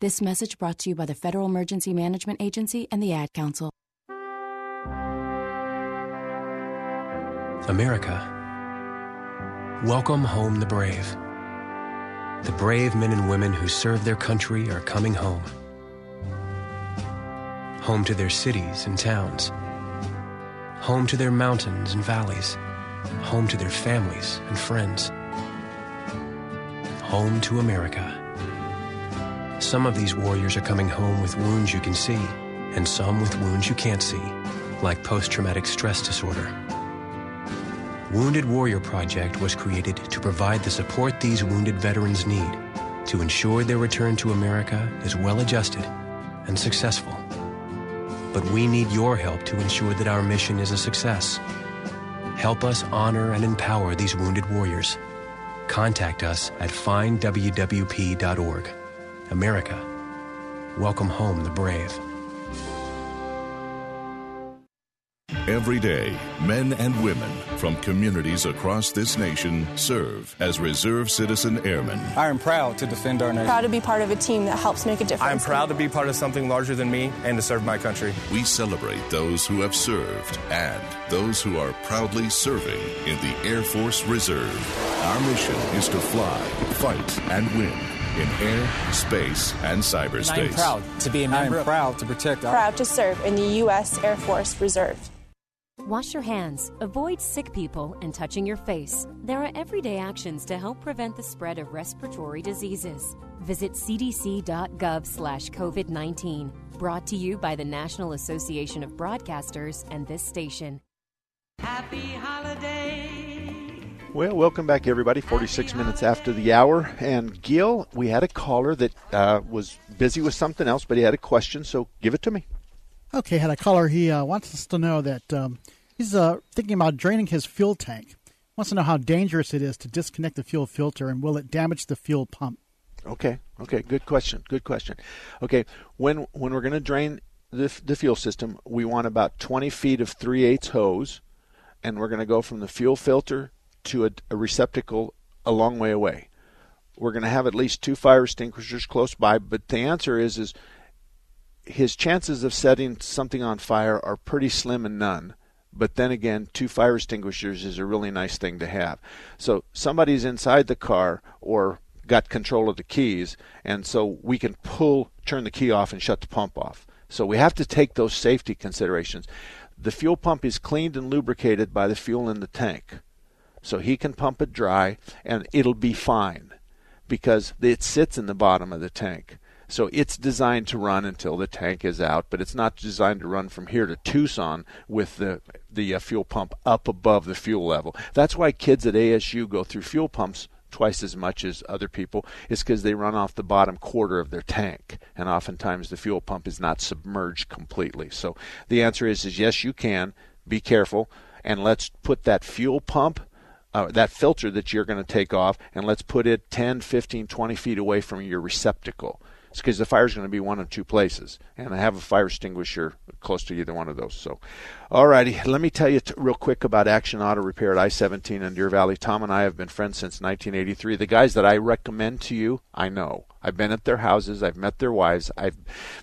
This message brought to you by the Federal Emergency Management Agency and the Ad Council. America. Welcome home the brave. The brave men and women who serve their country are coming home. Home to their cities and towns. Home to their mountains and valleys. Home to their families and friends. Home to America. Some of these warriors are coming home with wounds you can see, and some with wounds you can't see, like post traumatic stress disorder. Wounded Warrior Project was created to provide the support these wounded veterans need to ensure their return to America is well adjusted and successful. But we need your help to ensure that our mission is a success. Help us honor and empower these wounded warriors. Contact us at findwwp.org. America, welcome home the brave. Every day, men and women from communities across this nation serve as Reserve Citizen Airmen. I am proud to defend our nation. Proud to be part of a team that helps make a difference. I am proud to be part of something larger than me and to serve my country. We celebrate those who have served and those who are proudly serving in the Air Force Reserve. Our mission is to fly, fight, and win in air, space, and cyberspace. I am proud to be a member. I am proud to protect our. Proud to serve in the U.S. Air Force Reserve. Wash your hands, avoid sick people, and touching your face. There are everyday actions to help prevent the spread of respiratory diseases. Visit cdc.gov slash COVID 19. Brought to you by the National Association of Broadcasters and this station. Happy holiday. Well, welcome back, everybody. 46 minutes after the hour. And Gil, we had a caller that uh, was busy with something else, but he had a question, so give it to me. Okay, had a caller. He uh, wants us to know that um, he's uh, thinking about draining his fuel tank. Wants to know how dangerous it is to disconnect the fuel filter and will it damage the fuel pump? Okay, okay, good question. Good question. Okay, when when we're going to drain the, the fuel system, we want about 20 feet of 3 8 hose, and we're going to go from the fuel filter to a, a receptacle a long way away. We're going to have at least two fire extinguishers close by, but the answer is is his chances of setting something on fire are pretty slim and none. But then again, two fire extinguishers is a really nice thing to have. So somebody's inside the car or got control of the keys, and so we can pull, turn the key off, and shut the pump off. So we have to take those safety considerations. The fuel pump is cleaned and lubricated by the fuel in the tank. So he can pump it dry, and it'll be fine because it sits in the bottom of the tank. So it's designed to run until the tank is out, but it's not designed to run from here to Tucson with the the uh, fuel pump up above the fuel level. That's why kids at ASU go through fuel pumps twice as much as other people is because they run off the bottom quarter of their tank and oftentimes the fuel pump is not submerged completely. So the answer is is yes you can. Be careful and let's put that fuel pump uh, that filter that you're going to take off and let's put it 10 15 20 feet away from your receptacle because the fire is going to be one of two places, and I have a fire extinguisher close to either one of those. So, all righty, let me tell you t- real quick about Action Auto Repair at I-17 in Deer Valley. Tom and I have been friends since 1983. The guys that I recommend to you, I know. I've been at their houses. I've met their wives. I've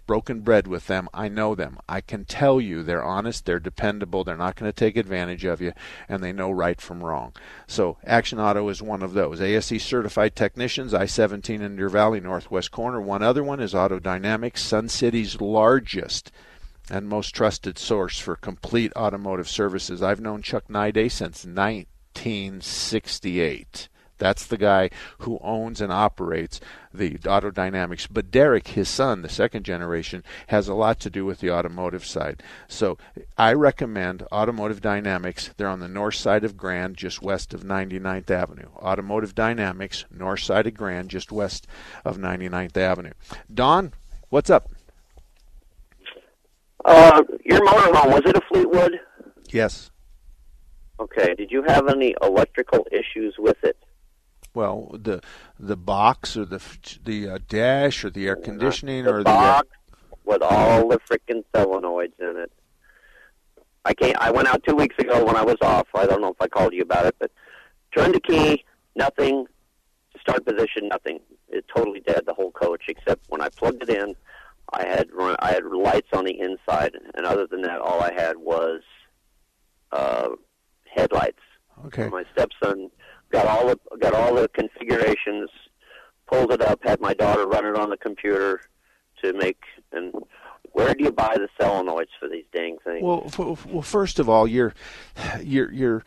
broken bread with them. I know them. I can tell you they're honest, they're dependable, they're not going to take advantage of you, and they know right from wrong. So Action Auto is one of those. ASE certified technicians, I 17 in Deer Valley, Northwest Corner. One other one is Auto Dynamics, Sun City's largest and most trusted source for complete automotive services. I've known Chuck Nide since 1968. That's the guy who owns and operates the Auto Dynamics. But Derek, his son, the second generation, has a lot to do with the automotive side. So I recommend Automotive Dynamics. They're on the north side of Grand, just west of 99th Avenue. Automotive Dynamics, north side of Grand, just west of 99th Avenue. Don, what's up? Uh, your motorhome was it a Fleetwood? Yes. Okay. Did you have any electrical issues with it? Well, the the box or the the uh, dash or the air conditioning or the or box with all the freaking solenoids in it. I came. I went out two weeks ago when I was off. I don't know if I called you about it, but turned the key, nothing. Start position, nothing. It totally dead. The whole coach, except when I plugged it in, I had run. I had lights on the inside, and other than that, all I had was uh, headlights. okay. My stepson got all the got all the configurations, pulled it up, had my daughter run it on the computer to make. And where do you buy the solenoids for these dang things? Well, f- well, first of all, you're you're you're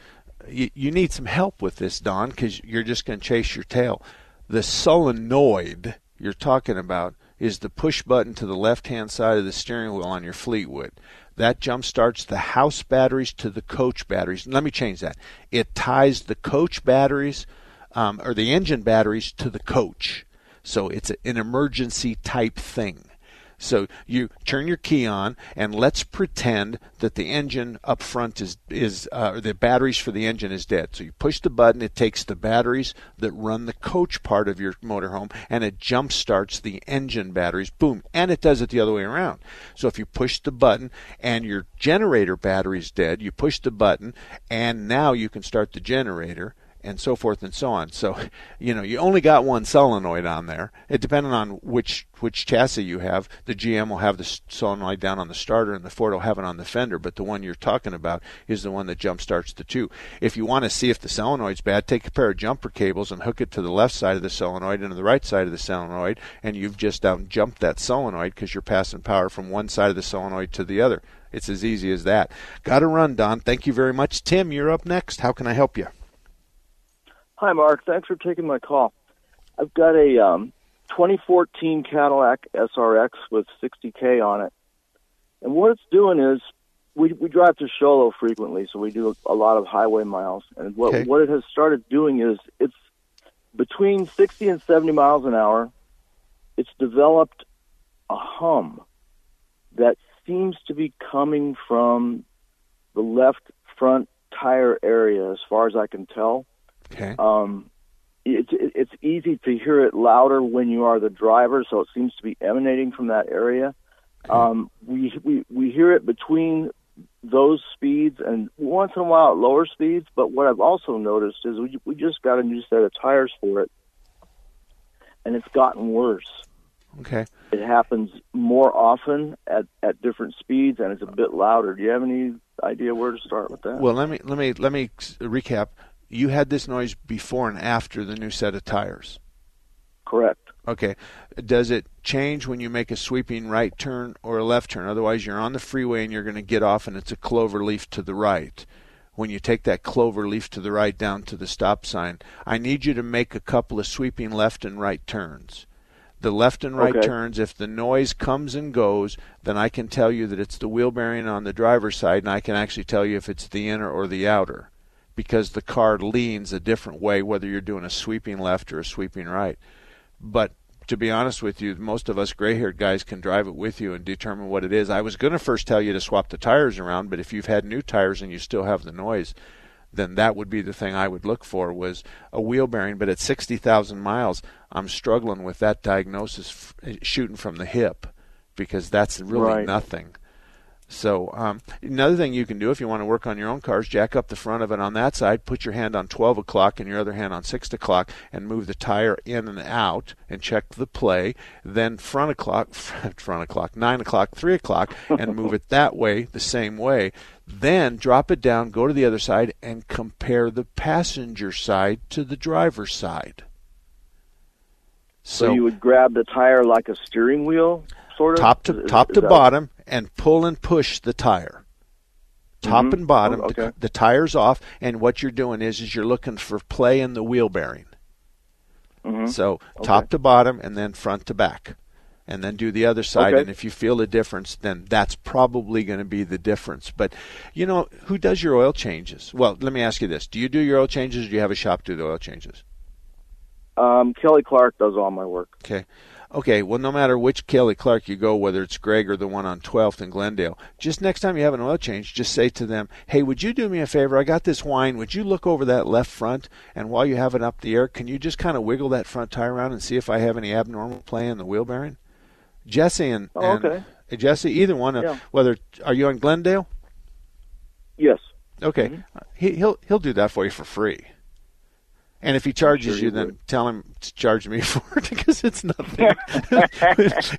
you, you need some help with this, Don, because you're just going to chase your tail. The solenoid you're talking about is the push button to the left hand side of the steering wheel on your Fleetwood. That jump starts the house batteries to the coach batteries. Let me change that. It ties the coach batteries um, or the engine batteries to the coach. So it's an emergency type thing. So you turn your key on, and let's pretend that the engine up front is is uh, or the batteries for the engine is dead. So you push the button, it takes the batteries that run the coach part of your motorhome, and it jump starts the engine batteries. Boom, and it does it the other way around. So if you push the button and your generator battery is dead, you push the button, and now you can start the generator and so forth and so on. So, you know, you only got one solenoid on there. It depending on which which chassis you have. The GM will have the solenoid down on the starter, and the Ford will have it on the fender. But the one you're talking about is the one that jump starts the two. If you want to see if the solenoid's bad, take a pair of jumper cables and hook it to the left side of the solenoid and to the right side of the solenoid, and you've just down jumped that solenoid because you're passing power from one side of the solenoid to the other. It's as easy as that. Got to run, Don. Thank you very much. Tim, you're up next. How can I help you? Hi, Mark. Thanks for taking my call. I've got a um, 2014 Cadillac SRX with 60K on it. And what it's doing is we, we drive to Show Low frequently, so we do a lot of highway miles. And what, Okay. what it has started doing is it's between 60 and 70 miles an hour. It's developed a hum that seems to be coming from the left front tire area, as far as I can tell. Okay. Um, it's it's easy to hear it louder when you are the driver, so it seems to be emanating from that area. Um, we we we hear it between those speeds and once in a while at lower speeds. But what I've also noticed is we we just got a new set of tires for it, and it's gotten worse. Okay. It happens more often at at different speeds, and it's a bit louder. Do you have any idea where to start with that? Well, let me let me let me recap. You had this noise before and after the new set of tires. Correct. Okay. Does it change when you make a sweeping right turn or a left turn? Otherwise, you're on the freeway and you're going to get off, and it's a clover leaf to the right. When you take that clover leaf to the right down to the stop sign, I need you to make a couple of sweeping left and right turns. The left and right Okay. turns, if the noise comes and goes, then I can tell you that it's the wheel bearing on the driver's side, and I can actually tell you if it's the inner or the outer because the car leans a different way whether you're doing a sweeping left or a sweeping right. But to be honest with you, most of us gray haired guys can drive it with you and determine what it is. I was going to first tell you to swap the tires around, but if you've had new tires and you still have the noise, then that would be the thing I would look for was a wheel bearing. But at 60,000 miles, I'm struggling with that diagnosis f- shooting from the hip because that's really Right. nothing. So um, another thing you can do if you want to work on your own cars, jack up the front of it on that side, put your hand on 12 o'clock and your other hand on 6 o'clock, and move the tire in and out, and check the play. Then front o'clock, front o'clock, 9 o'clock, 3 o'clock, and move it that way, the same way. Then drop it down, go to the other side, and compare the passenger side to the driver's side. so, you would grab the tire like a steering wheel, sort of top to Is- top is to that- bottom and pull and push the tire top Mhm. and bottom Oh, the, okay. the tire's off and what you're doing is is you're looking for play in the wheel bearing Mhm. So Okay. top to bottom and then front to back. And then do the other side. Okay. And if you feel a difference, then that's probably going to be the difference. But, you know, who does your oil changes? Well, let me ask you this. Do you do your oil changes or do you have a shop do the oil changes? Um, Kelly Clark does all my work. Okay. Okay, well, no matter which Kelly Clark you go, whether it's Greg or the one on 12th in Glendale, just next time you have an oil change, just say to them, hey, would you do me a favor? I got this wine. Would you look over that left front? And while you have it up the air, can you just kind of wiggle that front tire around and see if I have any abnormal play in the wheel bearing? Jesse and, Oh, okay. uh, Jesse, either one, Yeah. whether, are you on Glendale? Yes. Okay, Mm-hmm. he, he'll he'll do that for you for free. And if he charges sure you, he then would. tell him to charge me for it because it's nothing.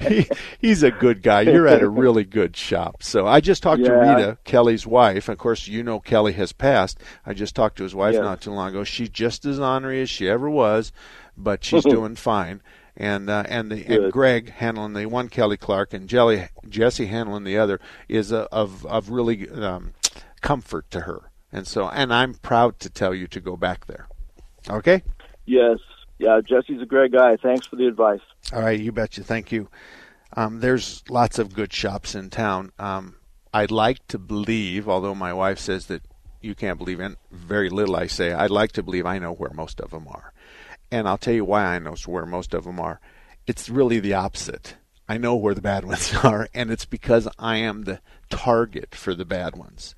he, he's a good guy. You're at a really good shop. So I just talked to Rita, Kelly's wife. Of course, you know Kelly has passed. I just talked to his wife Yes. not too long ago. She's just as ornery as she ever was, but she's doing fine. And uh, and the and Greg handling the one Kelly Clark and Jelly Jesse handling the other is uh, of of really um, comfort to her. And so and I'm proud to tell you to go back there. Okay. Yes. Yeah, Jesse's a great guy. Thanks for the advice. All right, you betcha. Thank you. Um, there's lots of good shops in town. Um, I'd like to believe, although my wife says that you can't believe in very little I say, I'd like to believe I know where most of them are. And I'll tell you why I know where most of them are. It's really the opposite. I know where the bad ones are, and it's because I am the target for the bad ones.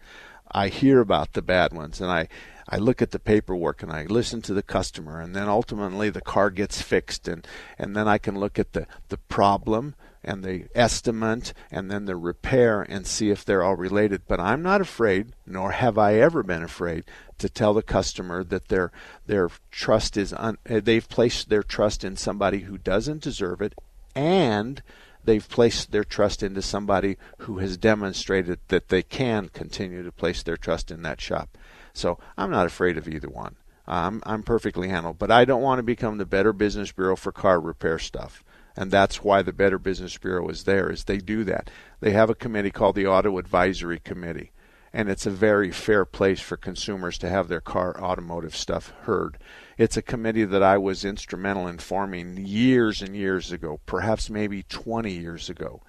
I hear about the bad ones, and I, I look at the paperwork and I listen to the customer, and then ultimately the car gets fixed, and, and then I can look at the, the problem and the estimate and then the repair and see if they're all related. But I'm not afraid, nor have I ever been afraid, to tell the customer that their their trust is un, uh, they've placed their trust in somebody who doesn't deserve it, and they've placed their trust into somebody who has demonstrated that they can continue to place their trust in that shop. So I'm not afraid of either one. I'm I'm perfectly handled, but I don't want to become the Better Business Bureau for car repair stuff. And that's why the Better Business Bureau is there is they do that. They have a committee called the Auto Advisory Committee. And it's a very fair place for consumers to have their car automotive stuff heard. It's a committee that I was instrumental in forming years and years ago, perhaps maybe 20 years ago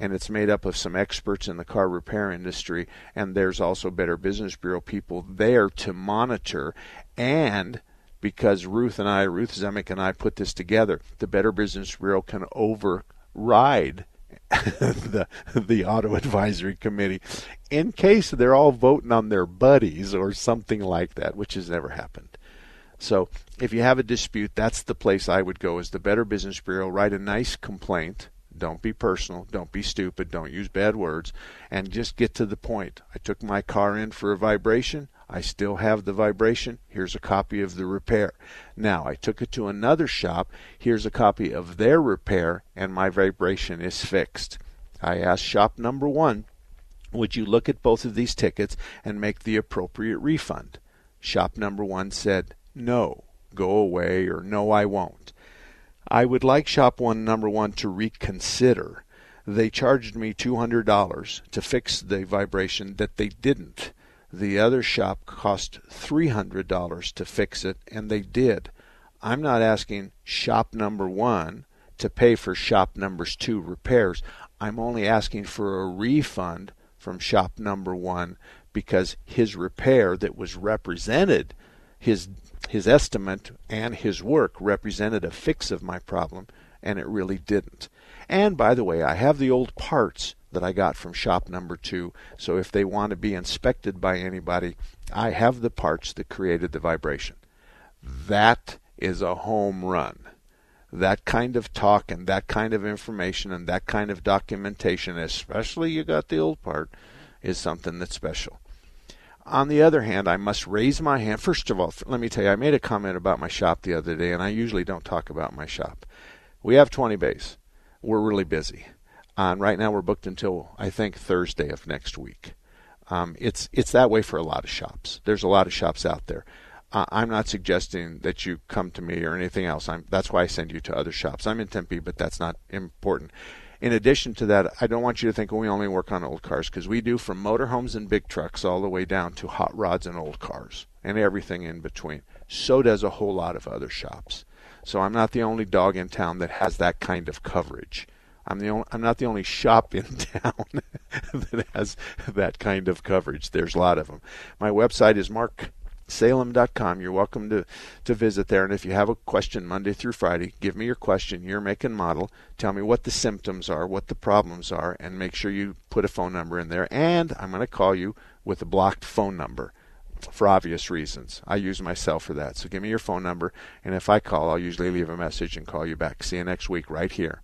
and it's made up of some experts in the car repair industry and there's also better business bureau people there to monitor. And because Ruth and I Ruth Zemick and I put this together the better business bureau can override the the auto advisory committee in case they're all voting on their buddies or something like that which has never happened. So if you have a dispute that's the place I would go is the better business bureau. Write a nice complaint don't be personal. Don't be stupid. Don't use bad words. And just get to the point. I took my car in for a vibration. I still have the vibration. Here's a copy of the repair. Now, I took it to another shop. Here's a copy of their repair, and my vibration is fixed. I asked shop number one, would you look at both of these tickets and make the appropriate refund? Shop number one said, no, go away, or no, I won't. I would like shop one number one to reconsider. They charged me $200 to fix the vibration that they didn't. The other shop cost $300 to fix it, and they did. I'm not asking shop number one to pay for shop number's two repairs. I'm only asking for a refund from shop number one because his repair that was represented, his his estimate and his work represented a fix of my problem, and it really didn't. And by the way, I have the old parts that I got from shop number two, so if they want to be inspected by anybody, I have the parts that created the vibration. That is a home run. That kind of talk and that kind of information and that kind of documentation, especially you got the old part, is something that's special. On the other hand, I must raise my hand. First of all, let me tell you, I made a comment about my shop the other day, and I usually don't talk about my shop. We have 20 bays. We're really busy. Uh, and right now we're booked until, I think, Thursday of next week. Um, it's, it's that way for a lot of shops. There's a lot of shops out there. Uh, I'm not suggesting that you come to me or anything else. I'm, that's why I send you to other shops. I'm in Tempe, but that's not important. In addition to that, I don't want you to think we only work on old cars because we do from motorhomes and big trucks all the way down to hot rods and old cars and everything in between. So does a whole lot of other shops. So I'm not the only dog in town that has that kind of coverage. I'm the only, I'm not the only shop in town that has that kind of coverage. There's a lot of them. My website is marksalem.com. You're welcome to, to visit there. And if you have a question Monday through Friday, give me your question, your make and model. Tell me what the symptoms are, what the problems are, and make sure you put a phone number in there. And I'm going to call you with a blocked phone number for obvious reasons. I use myself for that. So give me your phone number, and if I call, I'll usually leave a message and call you back. See you next week right here